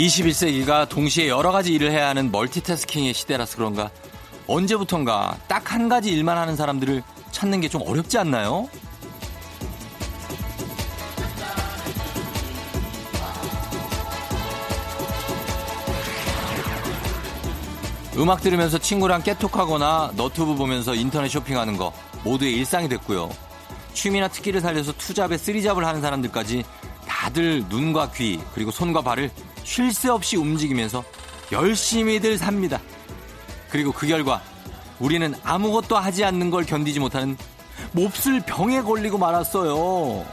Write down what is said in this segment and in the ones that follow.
21세기가 동시에 여러 가지 일을 해야 하는 멀티태스킹의 시대라서 그런가 언제부턴가 딱 한 가지 일만 하는 사람들을 찾는 게 좀 어렵지 않나요? 음악 들으면서 친구랑 깨톡하거나 너튜브 보면서 인터넷 쇼핑하는 거 모두의 일상이 됐고요. 취미나 특기를 살려서 투잡에 쓰리잡을 하는 사람들까지 다들 눈과 귀 그리고 손과 발을 쉴 새 없이 움직이면서 열심히들 삽니다. 그리고 그 결과 우리는 아무것도 하지 않는 걸 견디지 못하는 몹쓸 병에 걸리고 말았어요.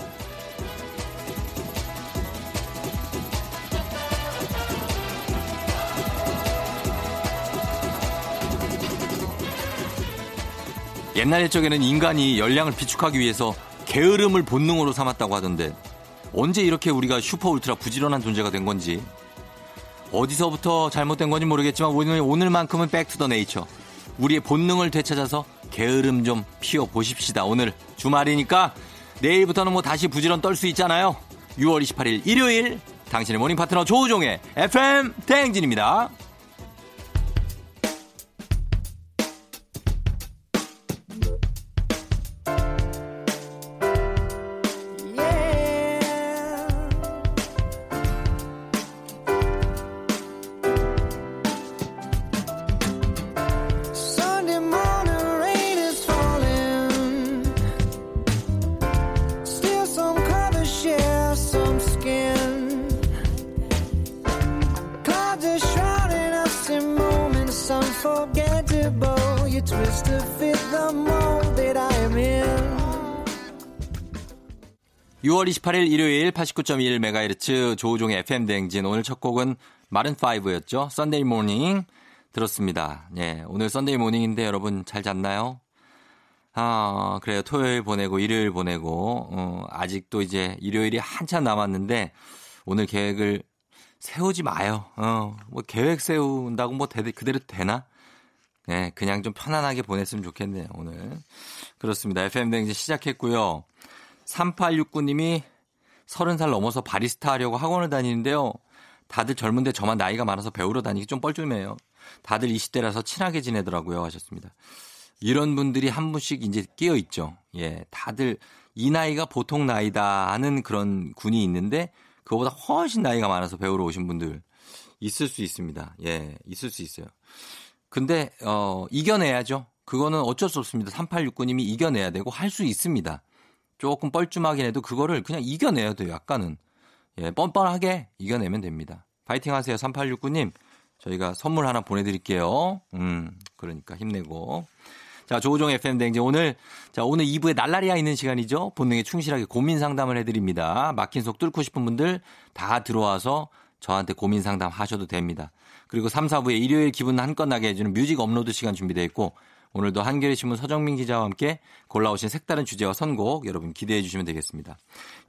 옛날 옛적에는 인간이 열량을 비축하기 위해서 게으름을 본능으로 삼았다고 하던데 언제 이렇게 우리가 슈퍼 울트라 부지런한 존재가 된 건지 어디서부터 잘못된 건지 모르겠지만 오늘 오늘만큼은 back to the nature 우리의 본능을 되찾아서 게으름 좀 피워 보십시다. 오늘 주말이니까 내일부터는 뭐 다시 부지런 떨 수 있잖아요. 6월 28일 일요일 당신의 morning 파트너 조우종의 FM 대행진입니다. 6월 28일 일요일 89.1MHz 조우종의 FM 대행진. 오늘 첫 곡은 Maroon 5였죠. Sunday Morning 들었습니다. 예, 오늘 Sunday Morning인데 여러분 잘 잤나요? 아, 그래요. 토요일 보내고 일요일 보내고 어, 아직도 이제 일요일이 한참 남았는데 오늘 계획을 세우지 마요. 어, 뭐 계획 세운다고 뭐 대, 그대로 되나? 네, 그냥 좀 편안하게 보냈으면 좋겠네요, 오늘. 그렇습니다. FM 대행진 시작했고요. 3869님이 30살 넘어서 바리스타 하려고 학원을 다니는데요. 다들 젊은데 저만 나이가 많아서 배우러 다니기 좀 뻘쭘해요. 다들 20대라서 친하게 지내더라고요. 하셨습니다. 이런 분들이 한 분씩 이제 끼어 있죠. 예, 다들 이 나이가 보통 나이다 하는 그런 군이 있는데 그거보다 훨씬 나이가 많아서 배우러 오신 분들 있을 수 있습니다. 예, 있을 수 있어요. 근데 어 이겨내야죠. 그거는 어쩔 수 없습니다. 3869님이 이겨내야 되고 할 수 있습니다. 조금 뻘쭘하긴 해도 그거를 그냥 이겨내야 돼요. 약간은. 예, 뻔뻔하게 이겨내면 됩니다. 파이팅 하세요. 3869님. 저희가 선물 하나 보내드릴게요. 음, 그러니까 힘내고. 자, 조우종 FM 댕지 오늘, 자, 오늘 2부에 날라리아 있는 시간이죠. 본능에 충실하게 고민 상담을 해드립니다. 막힌 속 뚫고 싶은 분들 다 들어와서 저한테 고민 상담 하셔도 됩니다. 그리고 3, 4부에 일요일 기분 한껏 나게 해주는 music upload 시간 준비되어 있고 오늘도 한겨레 신문 서정민 기자와 함께 골라오신 색다른 주제와 선곡 여러분 기대해 주시면 되겠습니다.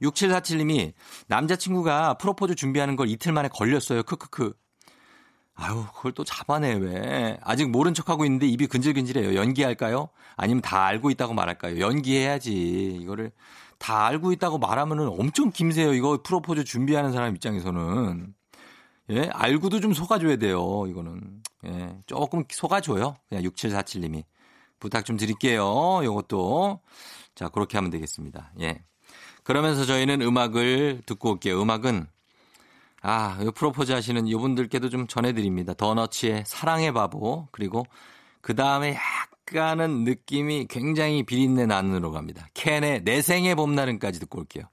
6747님이 남자친구가 프로포즈 준비하는 걸 이틀 만에 걸렸어요. 크크크. 아유, 그걸 또 잡아내, 왜. 아직 모른 척하고 있는데 입이 근질근질해요. 연기할까요? 아니면 다 알고 있다고 말할까요? 연기해야지. 이거를 다 알고 있다고 말하면은 엄청 김새요. 이거 프로포즈 준비하는 사람 입장에서는. 예, 알고도 좀 속아줘야 돼요. 이거는. 예, 조금 속아줘요. 그냥 6747님이. 부탁 좀 드릴게요. 요것도. 자, 그렇게 하면 되겠습니다. 예. 그러면서 저희는 음악을 듣고 올게요. 음악은, 아, 요 프로포즈 하시는 이분들께도 좀 전해드립니다. 더너츠의 사랑의 바보. 그리고 그 다음에 약간은 느낌이 굉장히 비린내 나는으로 갑니다. 캔의 내 생의 봄날은까지 듣고 올게요.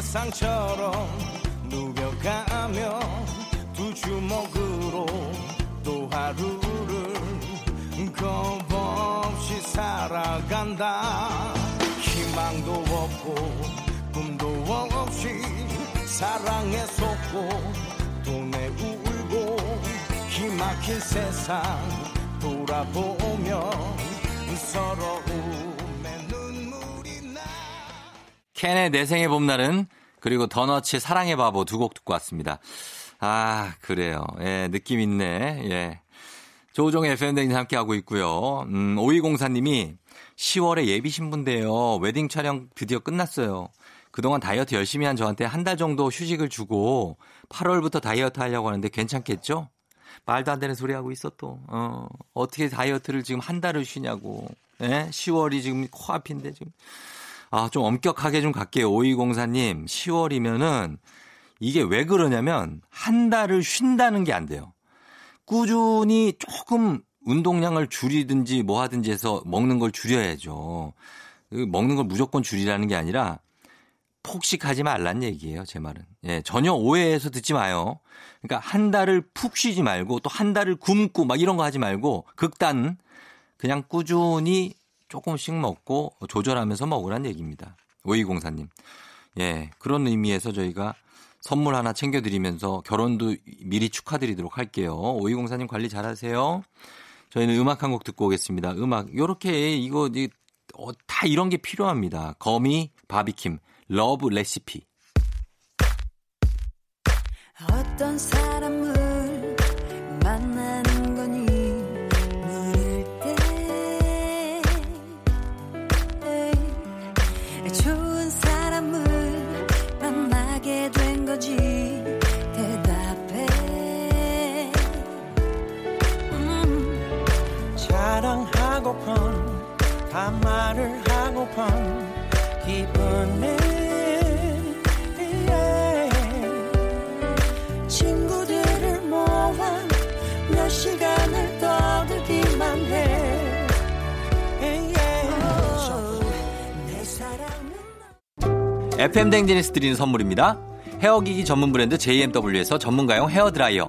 상처럼 누벼가며 두 주먹으로 또 하루를 겁없이 살아간다. 희망도 없고 꿈도 없이 사랑에 속고 돈에 울고 기막힌 세상 눈물이 나 캔의 내 생의 봄날은 그리고 더너츠의 사랑의 바보 두 곡 듣고 왔습니다. 아, 그래요. 예, 느낌 있네. 예. 조종의 FM댕진 함께하고 있고요. 음, 5204님이 10월에 예비 신부인데요. 웨딩 촬영 드디어 끝났어요. 그동안 다이어트 열심히 한 저한테 한 달 정도 휴식을 주고 8월부터 다이어트 하려고 하는데 괜찮겠죠? 말도 안 되는 소리 하고 있어 또. 어, 어떻게 다이어트를 지금 한 달을 쉬냐고. 예? 10월이 지금 코앞인데 지금. 아, 좀 엄격하게 좀 갈게요. 5204님, 10월이면은 이게 왜 그러냐면 한 달을 쉰다는 게 안 돼요. 꾸준히 조금 운동량을 줄이든지 뭐 하든지 해서 먹는 걸 줄여야죠. 그 먹는 걸 무조건 줄이라는 게 아니라 폭식하지 말란 얘기예요, 제 말은. 예, 전혀 오해해서 듣지 마요. 그러니까 한 달을 푹 쉬지 말고 또 한 달을 굶고 막 이런 거 하지 말고 극단 그냥 꾸준히 조금씩 먹고 조절하면서 먹으란 얘기입니다. 오이공사님. 예, 그런 의미에서 저희가 선물 하나 챙겨드리면서 결혼도 미리 축하드리도록 할게요. 오이공사님 관리 잘하세요. 저희는 음악 한 곡 듣고 오겠습니다. 음악 요렇게 이거 이, 어, 다 이런 게 필요합니다. 거미 바비킴 Love Recipe. 어떤 사람 말을 하고픈 기분에 친구들을 모아 몇 시간을 떠들기만 해 FM 댕지니스 드리는 선물입니다. 헤어기기 전문 브랜드 JMW에서 전문가용 헤어드라이어.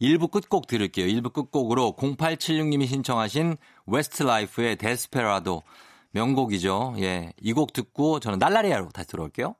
1부 끝곡 들을게요. 1부 끝곡으로 0876님이 신청하신 웨스트 라이프의 데스페라도 명곡이죠. 예. 이 곡 듣고 저는 날라리아로 다시 들어올게요.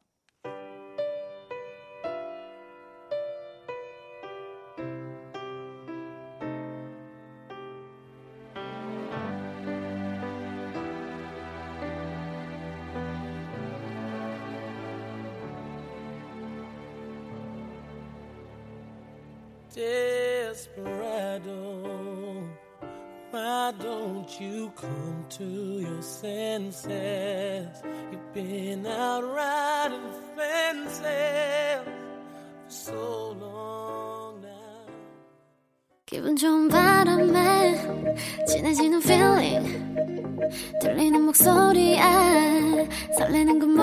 you come to your senses? You've been out riding fences for so long now. 기분 좋은 바람에 진해지는 feeling 들리는 목소리에 설레는 good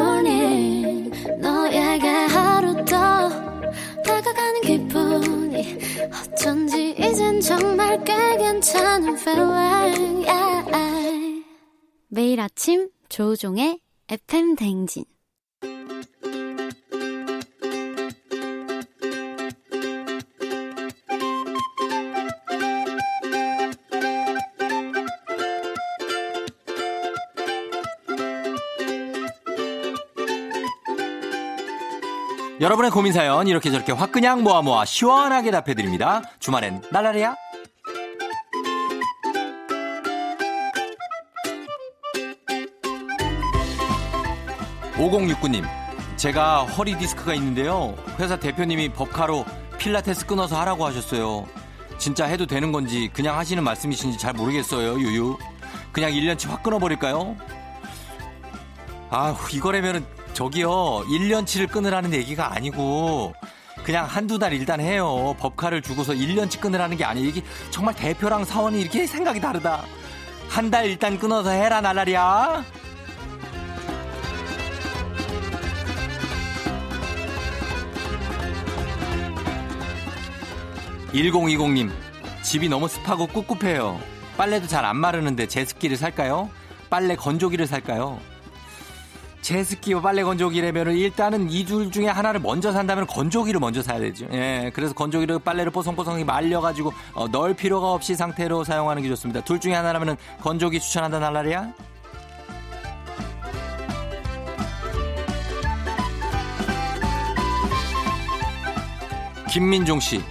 매일 아침 조우종의 FM 댕진 여러분의 고민 사연 이렇게 저렇게 확 그냥 모아 모아 시원하게 답해드립니다. 주말엔 날라리야. 5069님, 제가 허리 디스크가 있는데요. 회사 대표님이 법카로 필라테스 끊어서 하라고 하셨어요. 진짜 해도 되는 건지 그냥 하시는 말씀이신지 잘 모르겠어요, 유유. 그냥 1년치 확 끊어버릴까요? 아, 이거라면은 저기요, 1년치를 끊으라는 얘기가 아니고 그냥 한두 달 일단 해요. 법카를 주고서 1년치 끊으라는 게 아니에요. 이게 정말 대표랑 사원이 이렇게 생각이 다르다. 한 달 일단 끊어서 해라, 날라리야. 1020님, 집이 너무 습하고 꿉꿉해요. 빨래도 잘 안 마르는데 제습기를 살까요? 빨래 건조기를 살까요? 제습기와 빨래 건조기라면 일단은 이 둘 중에 하나를 먼저 산다면 건조기를 먼저 사야 되죠. 예, 그래서 건조기를 빨래를 뽀송뽀송하게 말려가지고 어, 넣을 필요가 없이 상태로 사용하는 게 좋습니다. 둘 중에 하나라면 건조기 추천한다 날라리야? 김민종 씨.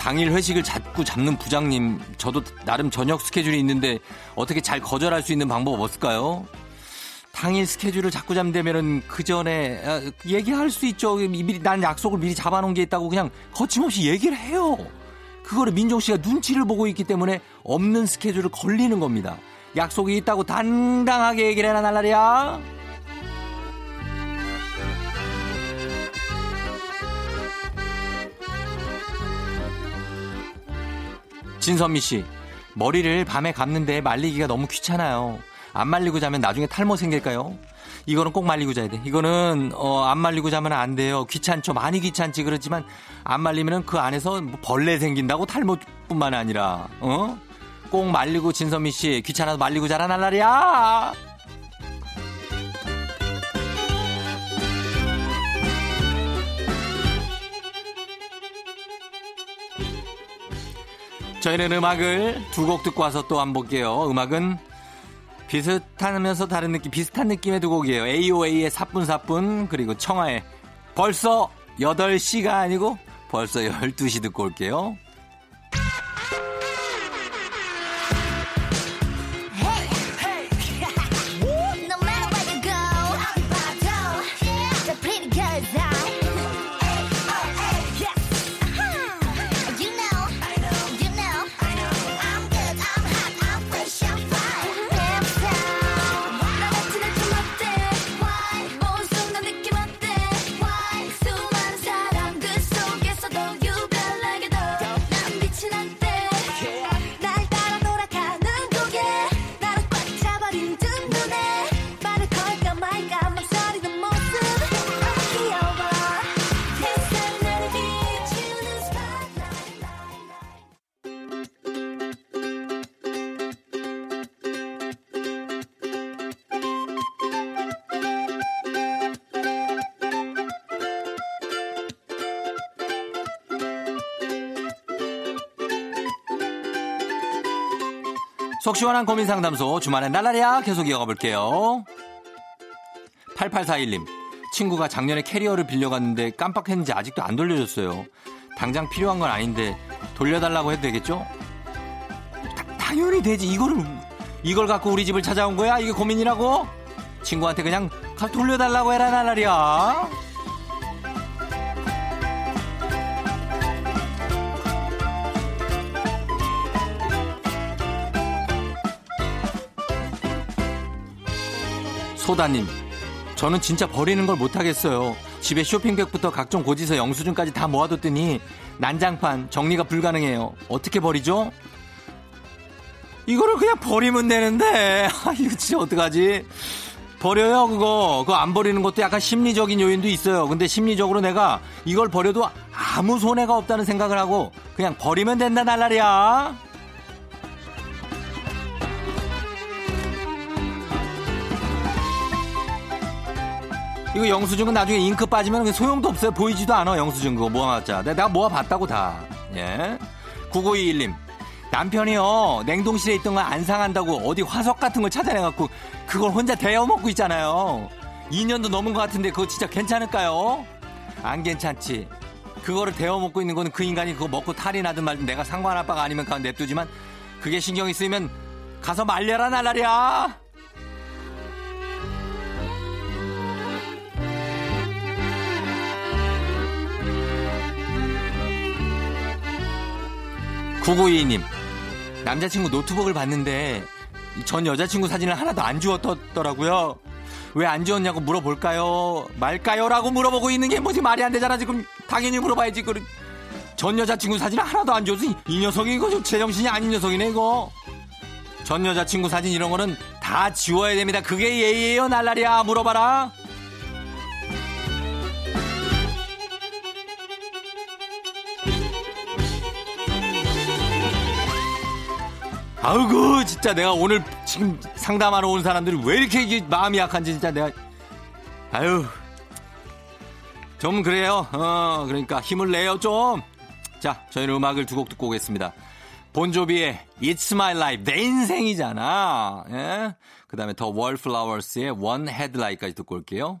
당일 회식을 자꾸 잡는 부장님, 저도 나름 저녁 스케줄이 있는데 어떻게 잘 거절할 수 있는 방법 없을까요? 당일 스케줄을 자꾸 잡는다면은 그 전에 아, 얘기할 수 있죠. 미리 난 약속을 미리 잡아놓은 게 있다고 그냥 거침없이 얘기를 해요. 그거를 민종 씨가 눈치를 보고 있기 때문에 없는 스케줄을 걸리는 겁니다. 약속이 있다고 당당하게 얘기를 해라 날라리야. 진선미 씨, 머리를 밤에 감는데 말리기가 너무 귀찮아요. 안 말리고 자면 나중에 탈모 생길까요? 이거는 꼭 말리고 자야 돼. 이거는 어, 안 말리고 자면 안 돼요. 귀찮죠. 많이 귀찮지. 그렇지만 안 말리면 그 안에서 뭐 벌레 생긴다고 탈모뿐만 아니라 어? 꼭 말리고 진선미 씨 귀찮아서 말리고 자라 날라리야. 저희는 음악을 두 곡 듣고 와서 또한번 볼게요. 음악은 비슷하면서 다른 느낌, 비슷한 느낌의 두 곡이에요. AOA의 사뿐사뿐, 그리고 청하의 벌써 8시가 아니고 벌써 12시 듣고 올게요. 속 시원한 고민 상담소 주말엔 날라리야 계속 이어가 볼게요. 8841님 친구가 작년에 캐리어를 빌려갔는데 깜빡했는지 아직도 안 돌려줬어요. 당장 필요한 건 아닌데 돌려달라고 해도 되겠죠? 다- 당연히 되지. 이거를 이걸 갖고 우리 집을 찾아온 거야? 이게 고민이라고? 친구한테 그냥 가 돌려달라고 해라 날라리야. 소다님, 저는 진짜 버리는 걸 못하겠어요. 집에 쇼핑백부터 각종 고지서 영수증까지 다 모아뒀더니 난장판 정리가 불가능해요. 어떻게 버리죠? 이거를 그냥 버리면 되는데 아, 이거 진짜 어떡하지? 버려요 그거 그거 안 버리는 것도 약간 심리적인 요인도 있어요 근데 심리적으로 내가 이걸 버려도 아무 손해가 없다는 생각을 하고 그냥 버리면 된다 날라리야 이거 영수증은 나중에 잉크 빠지면 소용도 없어요. 보이지도 않아 영수증 그거. 모아놨자 내가 모아봤다고 다. 예. 9921님. 남편이요 냉동실에 있던 거 안 상한다고 어디 화석 같은 걸 찾아내갖고 그걸 혼자 데워 먹고 있잖아요. 2년도 넘은 것 같은데 그거 진짜 괜찮을까요? 안 괜찮지. 그거를 데워 먹고 있는 거는 그 인간이 그거 먹고 탈이 나든 말든 내가 상관할 바가 아니면 그냥 냅두지만 그게 신경이 쓰이면 가서 말려라 날라리야 구구이님 남자친구 노트북을 봤는데 전 여자친구 사진을 하나도 안 주었더라고요. 왜 안 지웠냐고 물어볼까요? 말까요? 라고 물어보고 있는 게 뭐지? 말이 안 되잖아 지금. 당연히 물어봐야지. 그, 전 여자친구 사진을 하나도 안 줘서 이, 이 녀석이 이거 좀 제정신이 아닌 녀석이네 이거. 전 여자친구 사진 이런 거는 다 지워야 됩니다. 그게 예의예요 날라리야. 물어봐라 아우구 진짜 내가 오늘 지금 상담하러 온 사람들이 왜 이렇게 마음이 약한지 진짜 내가 아유. 좀 그래요. 어 그러니까 힘을 내요 좀 자 저희는 음악을 두 곡 듣고 오겠습니다. 본조비의 It's My Life 내 인생이잖아. 예? 그 다음에 더 월플라워스의 One Headlight까지 듣고 올게요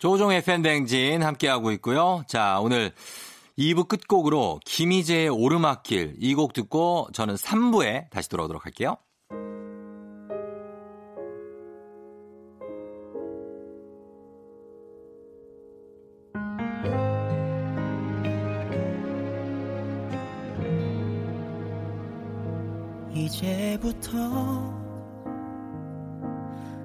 조종의 팬댕진 함께하고 있고요. 자, 오늘 2부 끝곡으로 김희재의 오르막길 이 곡 듣고 저는 3부에 다시 돌아오도록 할게요. 이제부터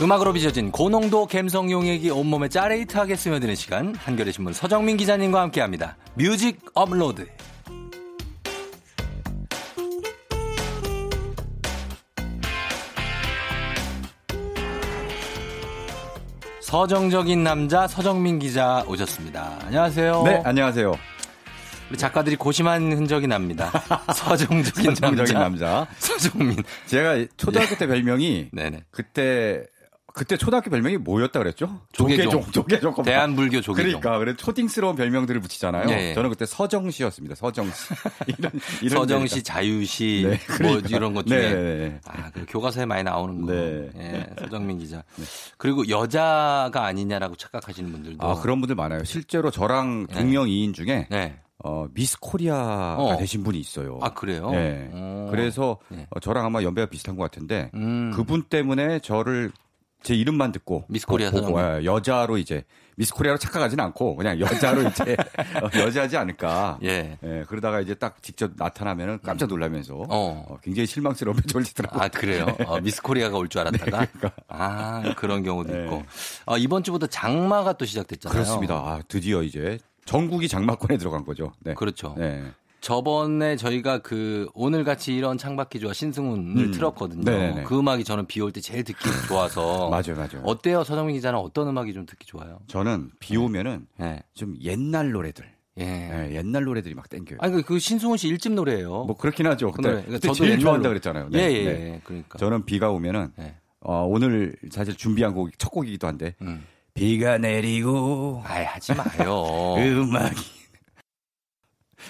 음악으로 빚어진 고농도 갬성 용액이 온몸에 짜릿하게 스며드는 시간 한겨레 신문 서정민 기자님과 함께합니다. Music upload. 서정적인 남자 서정민 기자 오셨습니다. 안녕하세요. 네, 안녕하세요. 우리 작가들이 고심한 흔적이 납니다. 서정적인, 서정적인 남자, 남자. 서정민. 제가 초등학교 때 별명이 네네. 그때 그때 초등학교 별명이 뭐였다 그랬죠? 조계종. 조계종. 조계종. 대한불교 조계종. 그러니까 그래 초딩스러운 별명들을 붙이잖아요. 예, 예. 저는 그때 서정씨였습니다. 서정씨. 이런 이런 서정시, 데니까. 자유시, 네, 뭐 그러니까. 이런 것 중에 네, 네, 네. 아, 그 교과서에 많이 나오는 거. 네. 예, 서정민 기자. 그리고 여자가 아니냐라고 착각하시는 분들도 아 그런 분들 많아요. 실제로 저랑 동명이인 중에 네. 어, 미스 코리아가 어. 되신 분이 있어요. 아, 그래요? 네. 어. 그래서 네. 어, 저랑 아마 연배가 비슷한 것 같은데 음. 그분 때문에 저를 제 이름만 듣고 미스 코리아 보고 사장님. 예, 여자로 이제 미스 코리아로 착각하지는 않고 그냥 여자로 이제 어, 여자지 않을까. 예. 예, 그러다가 이제 딱 직접 나타나면은 깜짝 놀라면서 어. 어, 굉장히 실망스러운 표정을 짓더라고요. 아, 그래요? 어, 미스 코리아가 올 줄 알았다가? 아, 그런 경우도 네. 있고. 아, 이번 주부터 장마가 또 시작됐잖아요. 그렇습니다. 아, 드디어 이제 전국이 장마권에 들어간 거죠. 네. 그렇죠. 네. 저번에 저희가 그 오늘 같이 이런 창밖이 좋아 신승훈을 음. 틀었거든요. 네네네. 그 음악이 저는 비 올 때 제일 듣기 좋아서. 맞아요, 맞아요. 어때요, 서정민 기자는 어떤 음악이 좀 듣기 좋아요? 저는 비 오면은 예. 좀 옛날 노래들, 예. 예, 옛날 노래들이 막 땡겨요. 아니 그- 그 신승훈 씨 일집 노래예요. 뭐 그렇긴 하죠. 그 그때, 노래. 그러니까 저도 제일 좋아한다 그랬잖아요. 네, 예, 예, 네. 예. 그러니까. 저는 비가 오면은 예. 어, 오늘 사실 준비한 곡 첫 곡이기도 한데 음. 비가 내리고 아이, 하지 마요. 음악이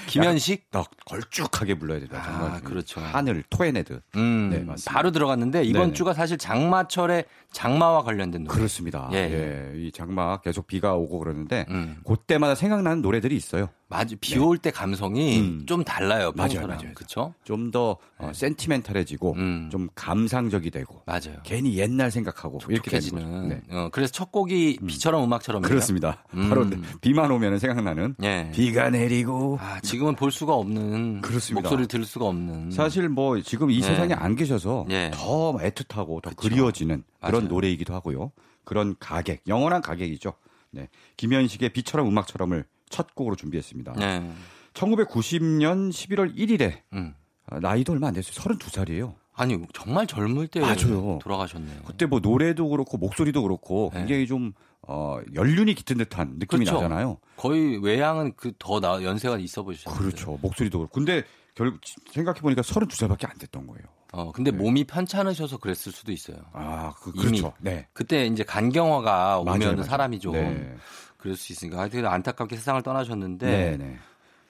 김현식? 더 걸쭉하게 불러야 된다. 정말 아, 그렇죠. 하늘 토에네드 음, 네, 맞습니다. 바로 들어갔는데 이번 네네. 주가 사실 장마철에 장마와 관련된 노래. 그렇습니다. 예, 예, 이 장마 계속 비가 오고 그러는데 음. 그때마다 생각나는 노래들이 있어요. 맞아. 비 올때 감성이 음. 좀 달라요. 맞아요. 맞아요. 그렇죠? 좀더 어, 센티멘탈해지고 네. 음. 좀 감상적이 되고 맞아요. 괜히 옛날 생각하고 이렇게 되는. 네. 어, 그래서 첫 곡이 비처럼 음 악처럼. 그렇습니다. 음. 바로 비만 오면 생각나는 예. 비가 내리고 아, 지금은 볼 수가 없는 그렇습니다. 목소리를 들을 수가 없는 사실 뭐 지금 이 네. 세상에 안 계셔서 네. 더 애틋하고 더 그쵸. 그리워지는 그런 맞아요. 노래이기도 하고요. 그런 가객, 영원한 가객이죠. 네. 김현식의 비처럼 음악처럼을 첫 곡으로 준비했습니다. 네. 1990년 11월 1일에 음. 나이도 얼마 안 됐어요. 32살이에요. 아니, 정말 젊을 때 맞아요. 돌아가셨네요. 그때 뭐 노래도 그렇고 목소리도 그렇고 네. 굉장히 좀 어, 연륜이 깃든 듯한 느낌이 그렇죠. 나잖아요. 거의 외양은 그 더 연세가 있어 보이셨어요. 그렇죠. 목소리도 그렇고. 근데 결국 생각해 보니까 32살밖에 안 됐던 거예요. 어, 근데 네. 몸이 편찮으셔서 그랬을 수도 있어요. 아, 그. 그렇죠. 네. 그때 이제 간경화가 오면. 사람이 좀 네. 그럴 수 있으니까 하여튼 안타깝게 세상을 떠나셨는데 네, 네.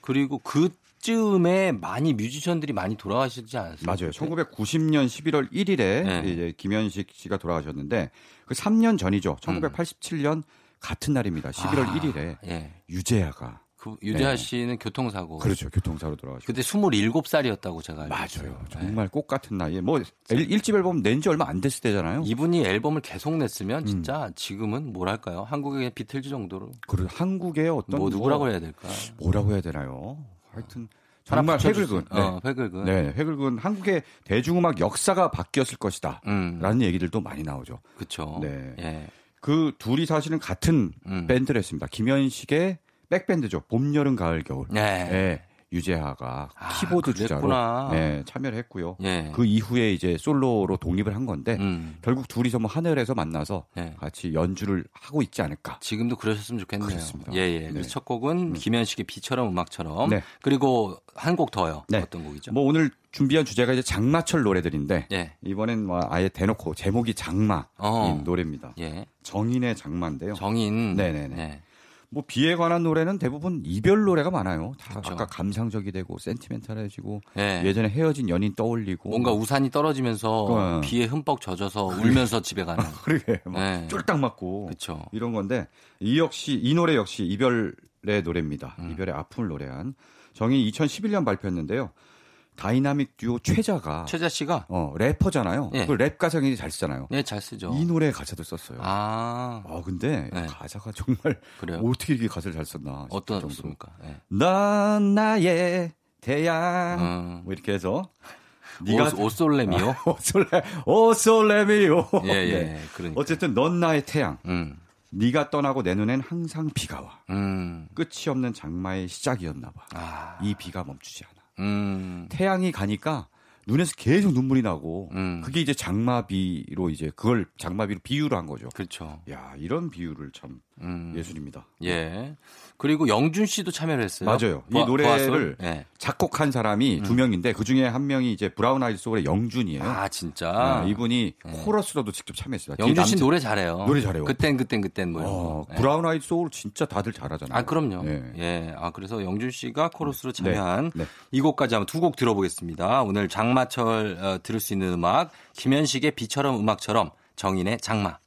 그리고 그쯤에 많이 뮤지션들이 많이 돌아가시지 않았어요? 맞아요. 1990년 11월 1일에 네. 이제 김현식 씨가 돌아가셨는데 그 3년 전이죠. 1987년 같은 날입니다. 11월 아, 1일에 예. 유재하가 그 유재하 네. 씨는 교통사고. 그렇죠. 교통사로 돌아가셨고. 그때 27살이었다고 제가 알고 있어요. 맞아요. 네. 정말 꽃 같은 나이에 뭐 일- 일집 앨범 낸 지 얼마 안 됐을 때잖아요. 이분이 앨범을 계속 냈으면 음. 진짜 지금은 뭐랄까요? 한국의 비틀즈 정도로 그 한국의 어떤 뭐 누구라고 해야 될까? 뭐라고 해야 되나요? 하여튼 정말 수- 회긁은 어, 회긁은. 네. 네, 회긁은 한국의 대중음악 역사가 바뀌었을 것이다. 음. 라는 얘기들도 많이 나오죠. 그쵸. 네. 예. 그 둘이 사실은 같은 음. 밴드를 했습니다. 김현식의 백밴드죠. 봄, 여름, 가을, 겨울. 네. 네, 유재하가 아, 키보드 주자로 그랬구나. 네, 참여를 했고요. 예. 그 이후에 이제 솔로로 독립을 한 건데 음. 결국 둘이서 뭐 하늘에서 만나서 네. 같이 연주를 하고 있지 않을까. 지금도 그러셨으면 좋겠네요. 그렇습니다. 예, 예. 네. 첫 곡은 김현식의 비처럼 음악처럼. 네. 그리고 한 곡 더요. 네. 어떤 곡이죠? 뭐 오늘 준비한 주제가 이제 장마철 노래들인데 예. 이번엔 뭐 아예 대놓고 제목이 장마인 어. 노래입니다. 예. 정인의 장마인데요. 정인. 네네네. 네. 뭐 비에 관한 노래는 대부분 이별 노래가 많아요. 다 그렇죠. 아까 감상적이 되고 센티멘탈해지고 예. 예전에 헤어진 연인 떠올리고 뭔가 우산이 떨어지면서 어. 비에 흠뻑 젖어서 울면서 집에 가는. 그러게 막 네. 쫄딱 맞고 그렇죠. 이런 건데 이 역시 이 노래 역시 이별의 노래입니다. 음. 이별의 아픔을 노래한 정인 2011년 발표했는데요. 다이나믹 듀오 최자가 최자 씨가 어, 래퍼잖아요. 예. 그 랩 가사 굉장히 잘 쓰잖아요. 네, 잘 쓰죠. 이 노래 가사도 썼어요. 아, 아, 근데 네. 가사가 정말 그래요. 어떻게 이렇게 가사를 잘 썼나 싶을 어떤 정도로. 습니까 예. 넌 나의 태양 음. 뭐 이렇게 해서 오, 오솔레미요? 오솔레 오솔레미요 예, 예. 네. 그러니까. 어쨌든 넌 나의 태양 음. 네가 떠나고 내 눈엔 항상 비가 와 음. 끝이 없는 장마의 시작이었나 봐. 아. 이 비가 멈추지 않아. 음. 태양이 가니까 눈에서 계속 눈물이 나고 음. 그게 이제 장마비로 이제 그걸 장마비로 비유를 한 거죠. 그렇죠. 야 이런 비유를 참 음. 예술입니다. 예. 그리고 영준 씨도 참여를 했어요. 맞아요. 이 노래를? 예. 작곡한 사람이 두 명인데 그 중에 한 명이 이제 브라운 아이드 소울의 영준이에요. 아, 진짜. 아, 이분이 코러스로도 직접 참여했어요. 영준 씨 남자- 노래 잘해요. 노래 잘해요. 그땐 그땐 그땐 뭐 어, 거. 예. 브라운 아이드 소울 진짜 다들 잘하잖아요. 아, 그럼요. 네. 예. 아, 그래서 영준 씨가 코러스로 참여한 네. 이 곡까지 한번 두 곡 들어보겠습니다. 오늘 장마철 어, 들을 수 있는 음악 김현식의 비처럼 음악처럼 정인의 장마.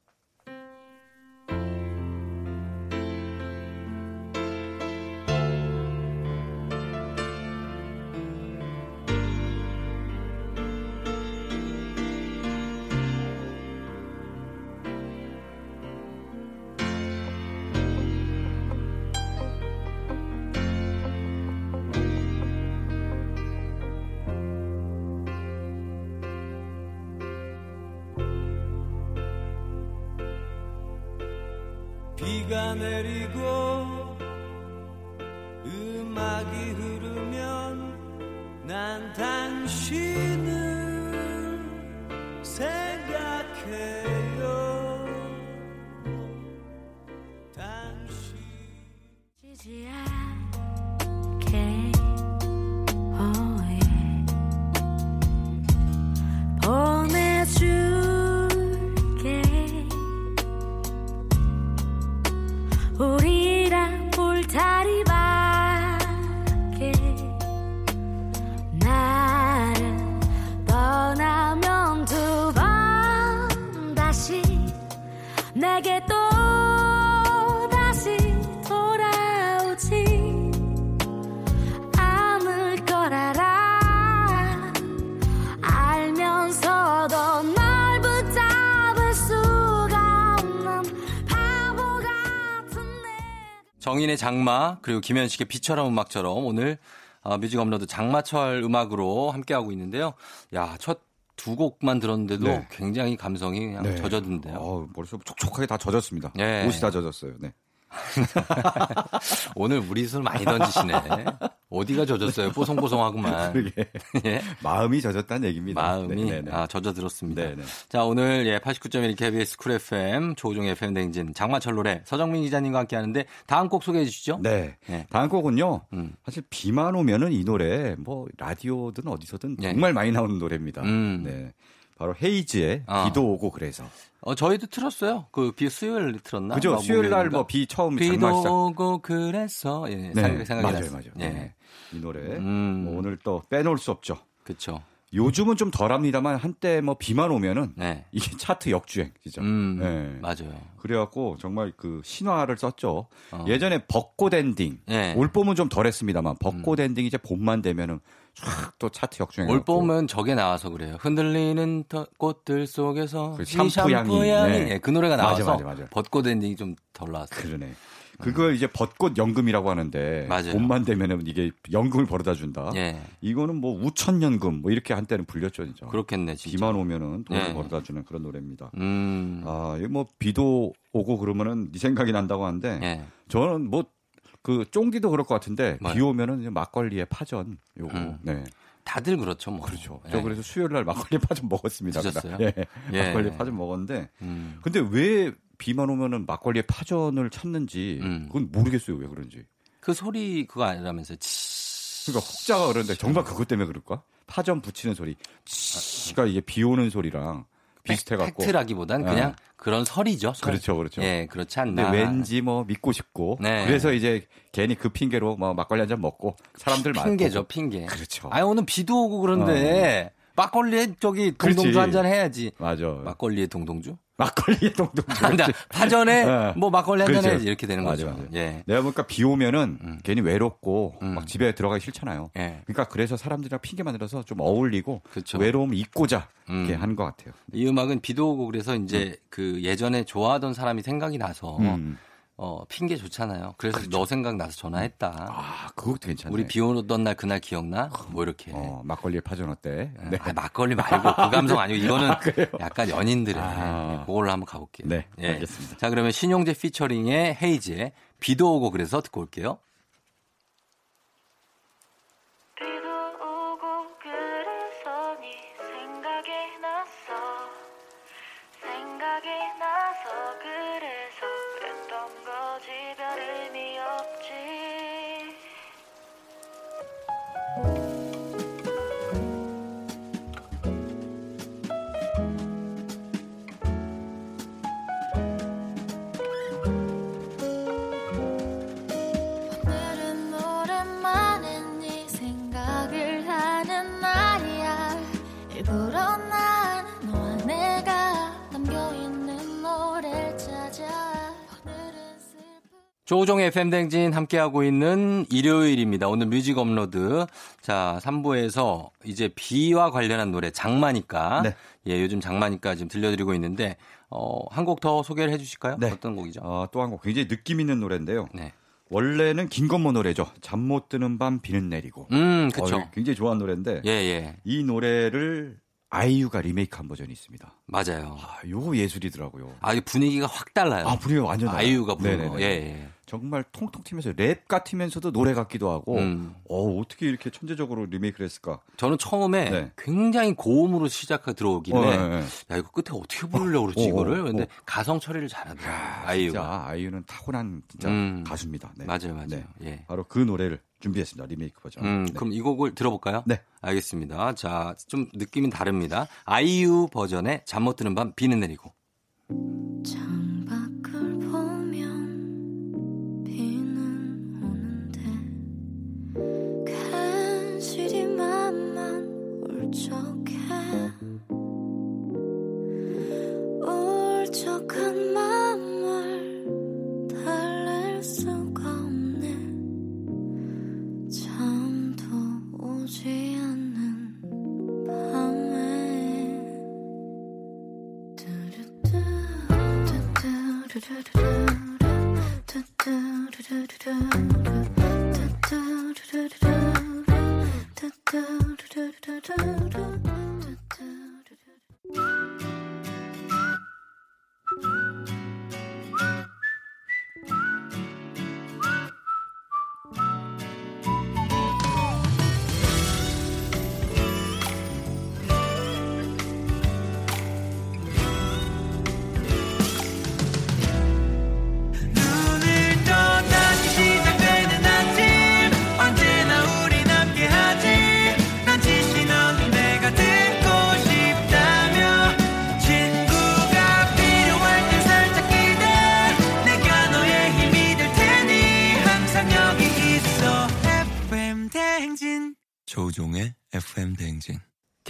정인의 장마 그리고 김현식의 비처럼 음악처럼 오늘 어, 뮤직 업로드 장마철 음악으로 함께하고 있는데요. 야, 첫 두 곡만 들었는데도 네. 굉장히 감성이 그냥 네. 젖어드는데요. 어, 벌써 촉촉하게 다 젖었습니다. 네. 옷이 다 젖었어요. 네. 오늘 무리수를 많이 던지시네. 어디가 젖었어요? 뽀송뽀송하구만. 예. 마음이 젖었다는 얘기입니다. 마음이 네, 네, 네. 아, 젖어 들었습니다. 네, 네. 자, 오늘 예, 89.1 KBS 쿨 FM 조우종 FM 댕진 장마철 노래 서정민 기자님과 함께 하는데 다음 곡 소개해 주시죠. 네. 네. 다음 곡은요. 음. 사실 비만 오면은 이 노래 뭐 라디오든 어디서든 네. 정말 많이 나오는 노래입니다. 음. 네. 바로 헤이즈의 아. 비도 오고 그래서. 어, 저희도 틀었어요. 그 비 수요일 틀었나? 그죠? 막 수요일 날? 뭐 비 처음 비도 장마 시작. 오고 그래서 예, 네. 생각, 생각이 맞아요, 났어요. 맞아요. 예. 네. 이 노래 음. 뭐 오늘 또 빼놓을 수 없죠. 그렇죠. 요즘은 좀 덜합니다만 한때 뭐 비만 오면은 네. 이게 차트 역주행 진짜. 음. 네. 맞아요. 그래갖고 정말 그 신화를 썼죠. 어. 예전에 벚꽃 엔딩. 네. 올 봄은 좀 덜했습니다만 벚꽃 엔딩 이제 봄만 되면은 쫙또 차트 역주행. 올 봄은 저게 나와서 그래요. 흔들리는 더- 꽃들 속에서 그이 샴푸 향이. 네. 예, 그 노래가 맞아, 나와서 맞아, 맞아. 벚꽃 엔딩이 좀 덜 나왔어요. 그러네. 그걸 이제 벚꽃 연금이라고 하는데 맞아요. 봄만 되면은 이게 연금을 벌어다 준다. 예. 이거는 뭐 우천 연금 뭐 이렇게 한때는 불렸죠 진짜. 그렇겠네, 진짜. 비만 오면은 돈을 네. 벌어다 주는 그런 노래입니다. 음. 아, 이거 뭐 비도 오고 그러면은 네 생각이 난다고 하는데 예. 저는 뭐 그 쫑디도 그럴 것 같은데 뭐요? 비 오면은 막걸리에 파전 요거 음. 네 다들 그렇죠, 뭐. 그렇죠. 예. 저 그래서 수요일 날 막걸리 파전 먹었습니다. 드셨어요? 예. 예. 막걸리 파전 먹었는데 음. 근데 왜 비만 오면은 막걸리에 파전을 찾는지 음. 그건 모르겠어요 왜 그런지. 그 소리 그거 아니라면서 치. 그러니까 혹자가 그러는데 정말 그것 때문에 그럴까? 파전 부치는 소리, 치가 이게 비 오는 소리랑 비슷해 갖고. 팩트라기보단 어. 그냥 그런 설이죠. 설. 그렇죠, 그렇죠. 예, 그렇지 근데 않나. 왠지 뭐 믿고 싶고. 네. 그래서 이제 괜히 그 핑계로 뭐 막걸리 한 잔 먹고 사람들 많고. 핑계죠, 핑계. 그렇죠. 아니 오늘 비도 오고 그런데 막걸리에 저기 동동주. 한 잔 해야지. 맞아. 막걸리에 동동주? 막걸리에 동동. 아니다. 파전에 네. 뭐 막걸리 한잔 그렇죠. 이렇게 되는 맞아, 거죠. 맞아. 예. 내가 보니까 비 오면은 음. 괜히 외롭고 음. 막 집에 들어가기 싫잖아요. 예. 그러니까 그래서 사람들이랑 핑계 만들어서 좀 어울리고 그렇죠. 외로움을 잊고자 이렇게 음. 하는 것 같아요. 이 음악은 비도 오고 그래서 이제 그 예전에 좋아하던 사람이 생각이 나서 음. 어, 핑계 좋잖아요. 그래서 너 생각 나서 전화했다. 아, 그것도 괜찮네. 우리 비 오던 날 그날 기억나? 뭐 이렇게. 어, 막걸리에 파전 어때? 네. 아, 막걸리 말고 그 감성 아니고 이거는 약간 연인들의 아. 그걸로 한번 가볼게요. 네, 예. 알겠습니다. 자 그러면 신용재 피처링의 헤이즈의 비도 오고 그래서 듣고 올게요. 조우종의 FM댕진 함께하고 있는 일요일입니다. 오늘 뮤직 업로드. 자, 3부에서 이제 비와 관련한 노래, 장마니까. 네. 예, 요즘 장마니까 지금 들려드리고 있는데, 어, 한 곡 더 소개를 해 주실까요? 네. 어떤 곡이죠? 어, 또 한 곡 굉장히 느낌 있는 노래인데요. 네. 원래는 김건모 노래죠. 잠 못 드는 밤 비는 내리고. 음, 그쵸. 어, 굉장히 좋아하는 노래인데 예, 예. 이 노래를 아이유가 리메이크한 버전이 있습니다. 맞아요. 아, 요거 예술이더라고요. 아, 분위기가 확 달라요. 아, 분위기가 완전 달라요. 아이유가 부르는 거. 예, 예. 정말 통통 튀면서 랩 같으면서도 노래 같기도 하고 음. 어, 어떻게 이렇게 천재적으로 리메이크를 했을까? 저는 처음에 네. 굉장히 고음으로 시작해 들어오길래 어, 네, 네. 야 이거 끝에 어떻게 부르려고 그러지 어, 어, 이거를 어. 근데 가성 처리를 잘하더라고요 아이유가 진짜 아이유는 타고난 진짜 음. 가수입니다. 네. 맞아요 맞아요 네. 예. 바로 그 노래를 준비했습니다. 리메이크 버전. 음, 네. 그럼 이 곡을 들어볼까요? 네. 알겠습니다. 자, 좀 느낌이 다릅니다. 아이유 버전의 잠 못 드는 밤 비는 내리고. 창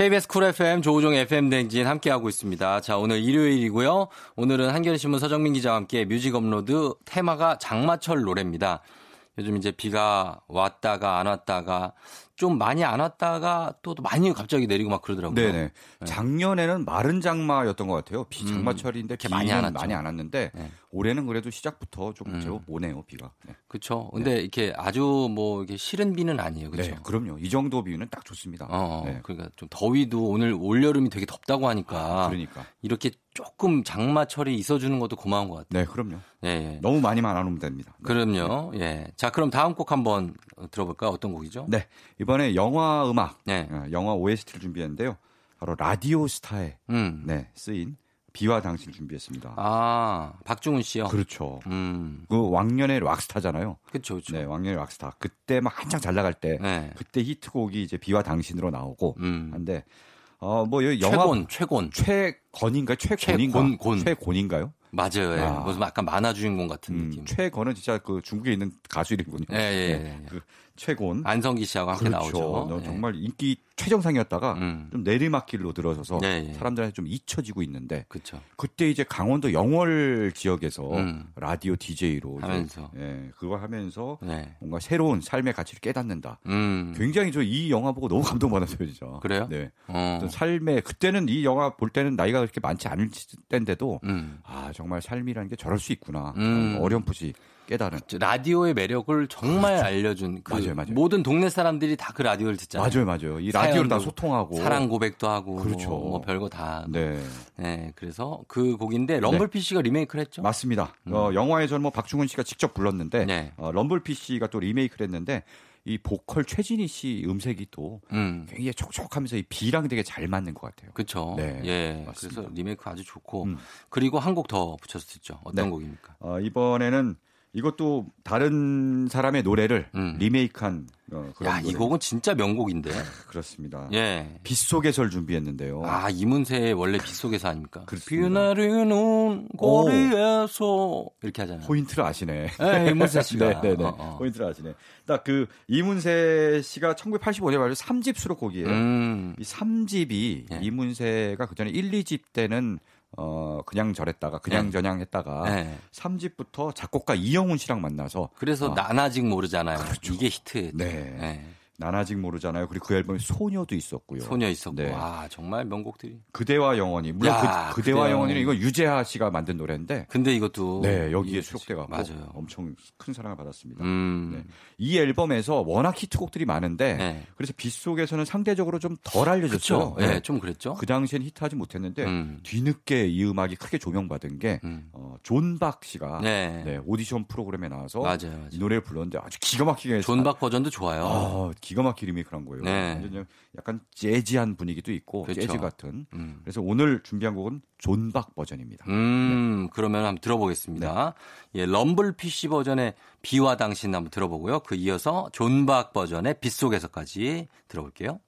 KBS 쿨 FM 조우종 FM 댕진 함께하고 있습니다. 자, 오늘 일요일이고요. 오늘은 한겨레신문 서정민 기자와 함께 뮤직 업로드 테마가 장마철 노래입니다. 요즘 이제 비가 왔다가 안 왔다가 좀 많이 안 왔다가 또 많이 갑자기 내리고 막 그러더라고요. 네네. 작년에는 마른 장마였던 것 같아요. 비 장마철인데 이렇게 비는 많이 안. 많이 안 왔는데 네. 올해는 그래도 시작부터 좀 음. 제법 오네요 비가. 네. 그렇죠. 근데 이렇게 아주 뭐 이렇게 싫은 비는 아니에요. 그렇죠. 네, 그럼요. 이 정도 비는 딱 좋습니다. 어, 네. 그러니까 좀 더위도 오늘 올 여름이 되게 덥다고 하니까 그러니까. 이렇게 조금 장마철이 있어주는 것도 고마운 것 같아요. 네, 그럼요. 예, 예. 너무 많이만 안 오면 됩니다. 네. 그럼요. 예. 자, 그럼 다음 곡 한번 들어볼까요? 어떤 곡이죠? 네, 이번에 영화 음악, 네. 어, 영화 OST를 준비했는데요. 바로 라디오 스타에 음. 네, 쓰인 비와 당신을 준비했습니다. 아, 박중훈 씨요? 그렇죠. 음. 그 왕년의 락스타잖아요. 그렇죠. 그렇죠. 네, 왕년의 락스타. 그때 막 한창 잘 나갈 때 네. 그때 히트곡이 이제 비와 당신으로 나오고 음. 한데 어뭐 영화 최곤, 최곤. 최건인가 최곤인가 최곤, 곤. 최곤인가요? 맞아요. 예. 아. 무슨 약간 만화 주인공 같은 음, 느낌. 최건은 진짜 그 중국에 있는 가수 이름이군요. 예, 예, 네, 예. 그 최곤. 안성기 씨하고 함께 그렇죠. 나오죠. 너 예. 정말 인기 최정상이었다가 음. 좀 내리막길로 들어서서 네, 예. 사람들한테 좀 잊혀지고 있는데 그렇죠. 그때 이제 강원도 영월 지역에서 음. 라디오 DJ로 하면서. 예, 그거 하면서 네. 뭔가 새로운 삶의 가치를 깨닫는다. 음. 굉장히 저 이 영화 보고 너무 감동받았어요, 진짜. 그래요? 네. 어. 삶의 그때는 이 영화 볼 때는 나이가 그렇게 많지 않을 때인데도 음. 아 정말 삶이라는 게 저럴 수 있구나. 음. 어렴풋이 깨달은. 저 라디오의 매력을 정말 알려준 그 맞아요, 맞아요. 모든 동네 사람들이 다 그 라디오를 듣잖아요. 맞아요, 맞아요. 이 라디오로 다 소통하고. 사랑 고백도 하고 그렇죠. 뭐, 뭐 별거 다. 네, 네, 그래서 그 곡인데 럼블피 씨가 리메이크를 했죠. 맞습니다. 어, 영화에서는 뭐 박중훈 씨가 직접 불렀는데 음. 네. 어, 럼블피 씨가 또 리메이크를 했는데 이 보컬 최진희 씨 음색이 또 음. 굉장히 촉촉하면서 이 비랑 되게 잘 맞는 것 같아요. 그렇죠. 네, 예. 맞습니다. 그래서 리메이크 아주 좋고 음. 그리고 한 곡 더 붙여서 듣죠. 어떤 네. 곡입니까? 어, 이번에는 이것도 다른 사람의 노래를 음. 리메이크한 어, 그런 야, 이 노래. 곡은 진짜 명곡인데. 그렇습니다. 예. 빗속에서를 준비했는데요. 아, 이문세의 원래 빗속에서 아닙니까? 그렇습니다. 비 내리는 거리에서 이렇게 하잖아요. 포인트를 아시네. 예, 이문세 씨가. 네네네. 어, 어. 포인트를 아시네. 딱 그 이문세 씨가 1985년에 발표 3집 수록곡이에요. 음. 이 3집이 예. 이문세가 그전에 1, 2집 때는 어 그냥 저랬다가 그냥 네. 저냥 했다가 예. 3집부터 작곡가 이영훈 씨랑 만나서 그래서 어, 난 아직 모르잖아요. 그렇죠. 이게 히트였죠. 네. 예. 난 아직 모르잖아요. 그리고 그 앨범에 소녀도 있었고요. 소녀 있었고. 네. 와, 정말 명곡들이. 그대와 영원히 물론 야, 그, 그대와 영원히는 영원히. 이거 유재하 씨가 만든 노래인데 근데 이것도 네 여기에 이게 수록돼가 맞아요. 엄청 큰 사랑을 받았습니다. 음. 네. 이 앨범에서 워낙 히트곡들이 많은데 네. 그래서 빗속에서는 상대적으로 좀 덜 알려졌죠. 그렇죠. 예, 좀 그랬죠. 그 당시엔 히트하지 못했는데 음. 뒤늦게 이 음악이 크게 조명받은 게 음. 어, 존박 씨가 네. 네, 오디션 프로그램에 나와서 맞아요, 맞아요. 이 노래를 불렀는데 아주 기가 막히게 존박 버전도 좋아요. 아, 기가 막히게 리메이크한 거예요. 네. 약간 재즈한 분위기도 있고 그렇죠. 재즈 같은. 음. 그래서 오늘 준비한 곡은 존박 버전입니다. 음, 그러면 한번 들어보겠습니다. 네. 예, 럼블피쉬 버전의 비와 당신 한번 들어보고요. 그 이어서 존박 버전의 빗속에서까지 들어볼게요.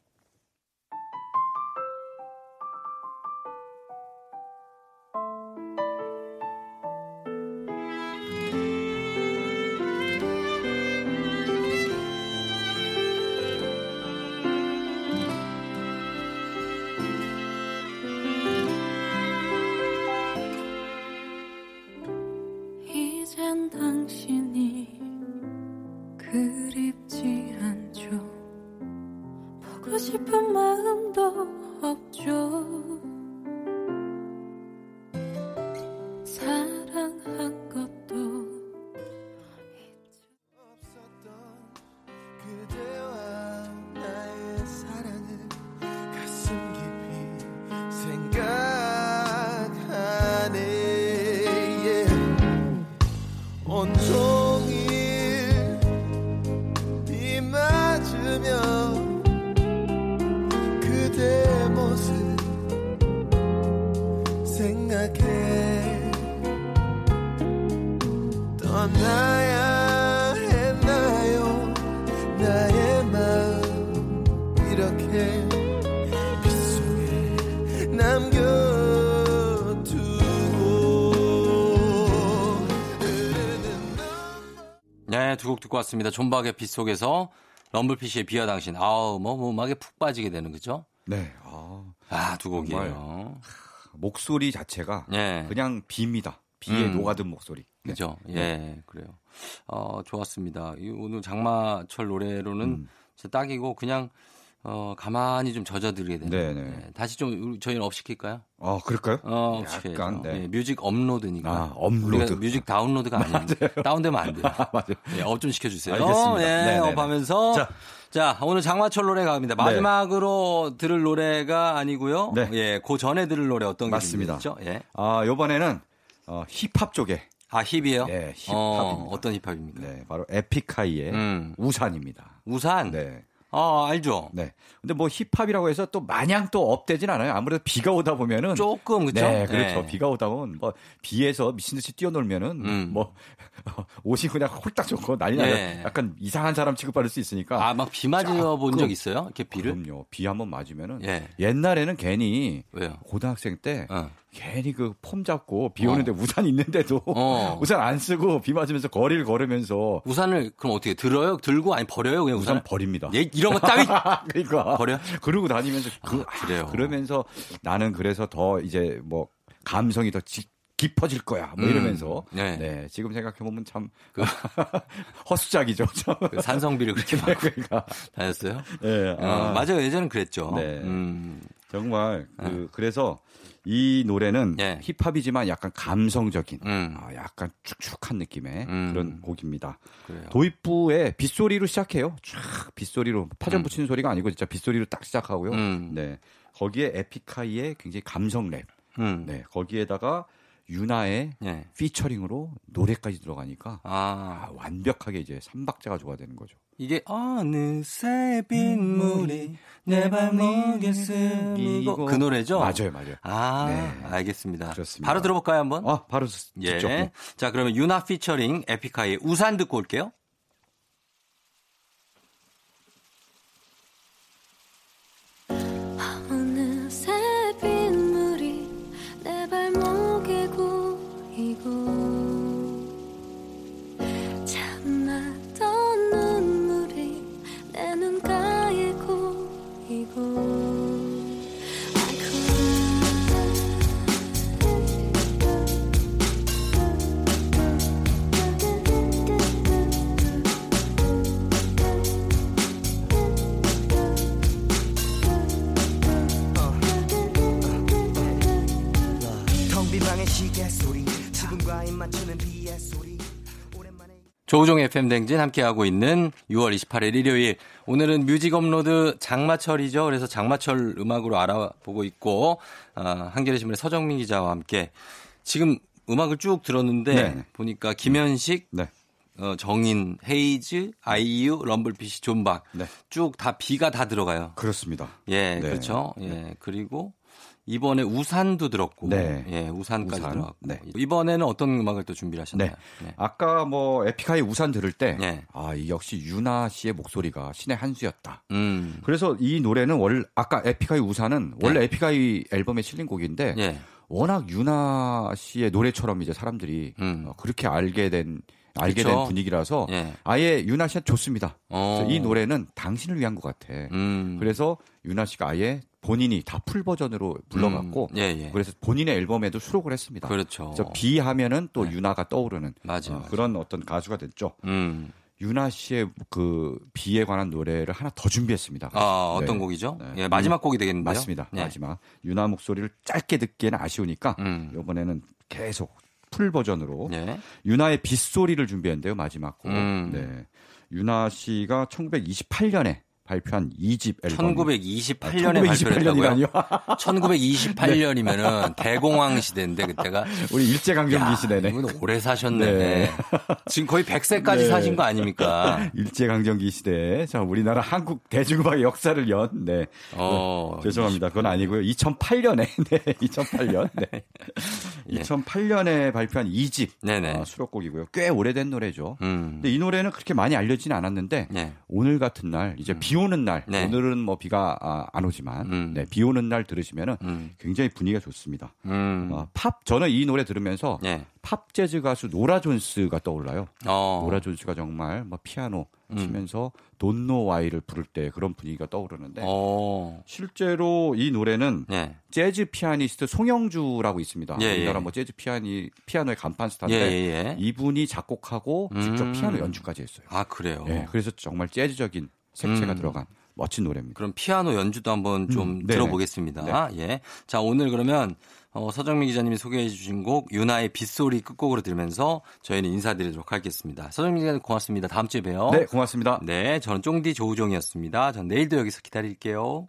듣고 왔습니다. 존박의 빗속에서 럼블피쉬의 비와 당신. 아우, 뭐, 뭐 음악에 푹 빠지게 되는 거죠? 네. 아, 아, 두 곡이에요. 목소리 자체가 예. 그냥 비입니다. 비에 음. 녹아든 목소리. 네. 그죠? 예, 그래요. 어, 좋았습니다. 이 오늘 장마철 노래로는 음. 진짜 딱이고 그냥 어, 가만히 좀 젖어들게 되는. 네네. 예, 다시 좀 저희는 up 시킬까요? 아, 그럴까요? 어. 약간, 네. 예, 뮤직 업로드니까. 아, 업로드. 뮤직 다운로드가 아닙니다. 다운되면 안 돼요. 맞아요. 예, up 좀 시켜주세요. 알겠습니다. 예, 네네네. up하면서. 자. 자. 오늘 장마철 노래 갑니다. 마지막으로 들을 노래가 아니고요. 네. 예, 그 전에 들을 노래 어떤 게 맞습니다. 있죠? 예. 아, 요번에는 어, 힙합 쪽에 아, 힙이요? 네, 힙합입니다. 어, 어떤 힙합입니까? 네, 바로 에픽하이의 음. 우산입니다. 우산? 네. 아, 알죠? 네. 근데 뭐 힙합이라고 해서 또 마냥 또 업되진 않아요. 아무래도 비가 오다 보면은 조금, 그쵸? 네, 그렇죠. 네. 비가 오다 보면 뭐 비에서 미친 듯이 뛰어놀면은 음. 뭐 옷이 그냥 홀딱 좋고 난리 나요. 네. 약간 이상한 사람 취급받을 수 있으니까. 아, 막 비 맞으러 본적 있어요? 이렇게 비를? 그럼요. 비 한번 맞으면은 예. 옛날에는 괜히 왜요? 고등학생 때 어. 괜히 그 폼 잡고 비 오는데 우산 있는데도 어. 우산 안 쓰고 비 맞으면서 거리를 걸으면서 우산을 그럼 어떻게 들어요? 들고 아니 버려요? 그냥 우산? 버립니다. 예, 이런 거 따위 그러니까 버려? 그러고 다니면서 그, 아, 그래요? 그러면서 나는 그래서 더 이제 뭐 감성이 더 지- 깊어질 거야. 뭐 음, 이러면서 네. 네. 지금 생각해 보면 참 헛수작이죠. 참. 그 산성비를 그렇게 막 그러니까 다녔어요? 예, 어, 아, 맞아요. 예전엔 그랬죠. 네. 음, 정말 그 그래서 이 노래는 예. 힙합이지만 약간 감성적인 음. 아, 약간 축축한 느낌의 음. 그런 곡입니다. 그래요. 도입부에 빗소리로 시작해요. 쫙 빗소리로 파전 붙이는 소리가 아니고 진짜 빗소리로 딱 시작하고요. 음. 네. 거기에 에픽하이의 굉장히 감성 랩. 음. 네. 거기에다가 유나의 예. 피처링으로 노래까지 들어가니까 아, 아, 완벽하게 이제 삼박자가 좋아되는 거죠. 이게 어느새 빗물이 내 발목에 스미고 그 노래죠? 맞아요, 맞아요. 아, 네. 알겠습니다. 그렇습니다. 바로 들어볼까요, 한번? 아, 바로 듣- 예. 듣죠. 네. 자, 그러면 유나 피처링 에픽하이의 우산 듣고 올게요. 타임 맞추는 비의 소리 조우종 FM 대행진 함께하고 있는 6월 28일 일요일. 오늘은 뮤직 업로드 장마철이죠. 그래서 장마철 음악으로 알아보고 있고, 아, 한겨레신문의 서정민 기자와 함께 지금 음악을 쭉 들었는데 네. 보니까 김현식, 네. 네. 어, 정인, 헤이즈, 아이유, 럼블피쉬, 존박 네. 쭉 다 비가 다 들어가요. 그렇습니다. 예, 네. 그렇죠. 네. 예, 그리고 이번에 우산도 들었고, 네. 예, 우산까지 우산. 들어갔고, 네. 이번에는 어떤 음악을 또 준비를 하셨나요? 네. 아까 뭐 에픽하이 우산 들을 때, 네. 아, 이 역시 윤하 씨의 목소리가 신의 한 수였다. 음, 그래서 이 노래는 원 아까 에픽하이 우산은 원래 네. 에픽하이 앨범에 실린 곡인데 예, 워낙 윤하 씨의 노래처럼 이제 사람들이 음. 어, 그렇게 알게 된 알게 그쵸. 된 분위기라서 예. 아예 윤하 씨한테 좋습니다. 어. 이 노래는 당신을 위한 것 같아. 음, 그래서 윤하 씨가 아예 본인이 다 풀 버전으로 불러갖고 음, 예, 예. 그래서 본인의 앨범에도 수록을 했습니다. 그렇죠. 비 하면은 또 네. 윤하가 떠오르는 맞아요, 어, 맞아요. 그런 어떤 가수가 됐죠. 음, 윤하 씨의 그 비에 관한 노래를 하나 더 준비했습니다. 아, 어떤 네. 곡이죠? 네. 예, 마지막 곡이 되겠는데요. 맞습니다. 네. 마지막 윤하 목소리를 짧게 듣기에는 아쉬우니까 음. 이번에는 계속 풀 버전으로 예. 윤하의 빗소리를 준비했는데요. 마지막 곡. 음. 네. 유나 씨가 1928년에 발표한 2집 앨범. 1928년에 발표했다고요? 1928년이라니요? 1928년이면은 대공황 시대인데 그때가 우리 일제 강점기 야, 시대네. 이분 오래 사셨네. 네. 지금 거의 100세까지 네. 사신 거 아닙니까? 일제 강점기 시대에 자 우리나라 한국 대중음악의 역사를 연 네. 어, 죄송합니다. 그건 아니고요. 2008년에 네, 2008년. 네. 예. 2008년에 발표한 2집 네네. 어, 수록곡이고요. 꽤 오래된 노래죠. 음. 근데 이 노래는 그렇게 많이 알려지는 않았는데 네. 오늘 같은 날 이제 비 오는 날 네. 오늘은 뭐 비가 아, 안 오지만 음. 네, 비 오는 날 들으시면은 음. 굉장히 분위기가 좋습니다. 음. 어, 팝 저는 이 노래 들으면서 예. 팝 재즈 가수 노라 존스가 떠올라요. 어. 노라 존스가 정말 뭐 피아노 음. 치면서 돈노 와이를 부를 때 그런 분위기가 떠오르는데 어. 실제로 이 노래는 예. 재즈 피아니스트 송영주라고 있습니다. 예, 예. 우리나라 뭐 재즈 피아니 피아노의 간판 예, 스타인데 예, 예. 이분이 작곡하고 직접 음. 피아노 연주까지 했어요. 아, 그래요. 예, 그래서 정말 재즈적인 색채가 음. 들어간 멋진 노래입니다. 그럼 피아노 연주도 한번 좀 음. 들어보겠습니다. 예. 자, 오늘 그러면 어, 서정민 기자님이 소개해 주신 곡 유나의 빗소리 끝곡으로 들으면서 저희는 인사드리도록 하겠습니다. 서정민 기자님 고맙습니다. 다음 주에 봬요. 네, 고맙습니다. 네, 저는 쫑디 조우종이었습니다. 전 내일도 여기서 기다릴게요.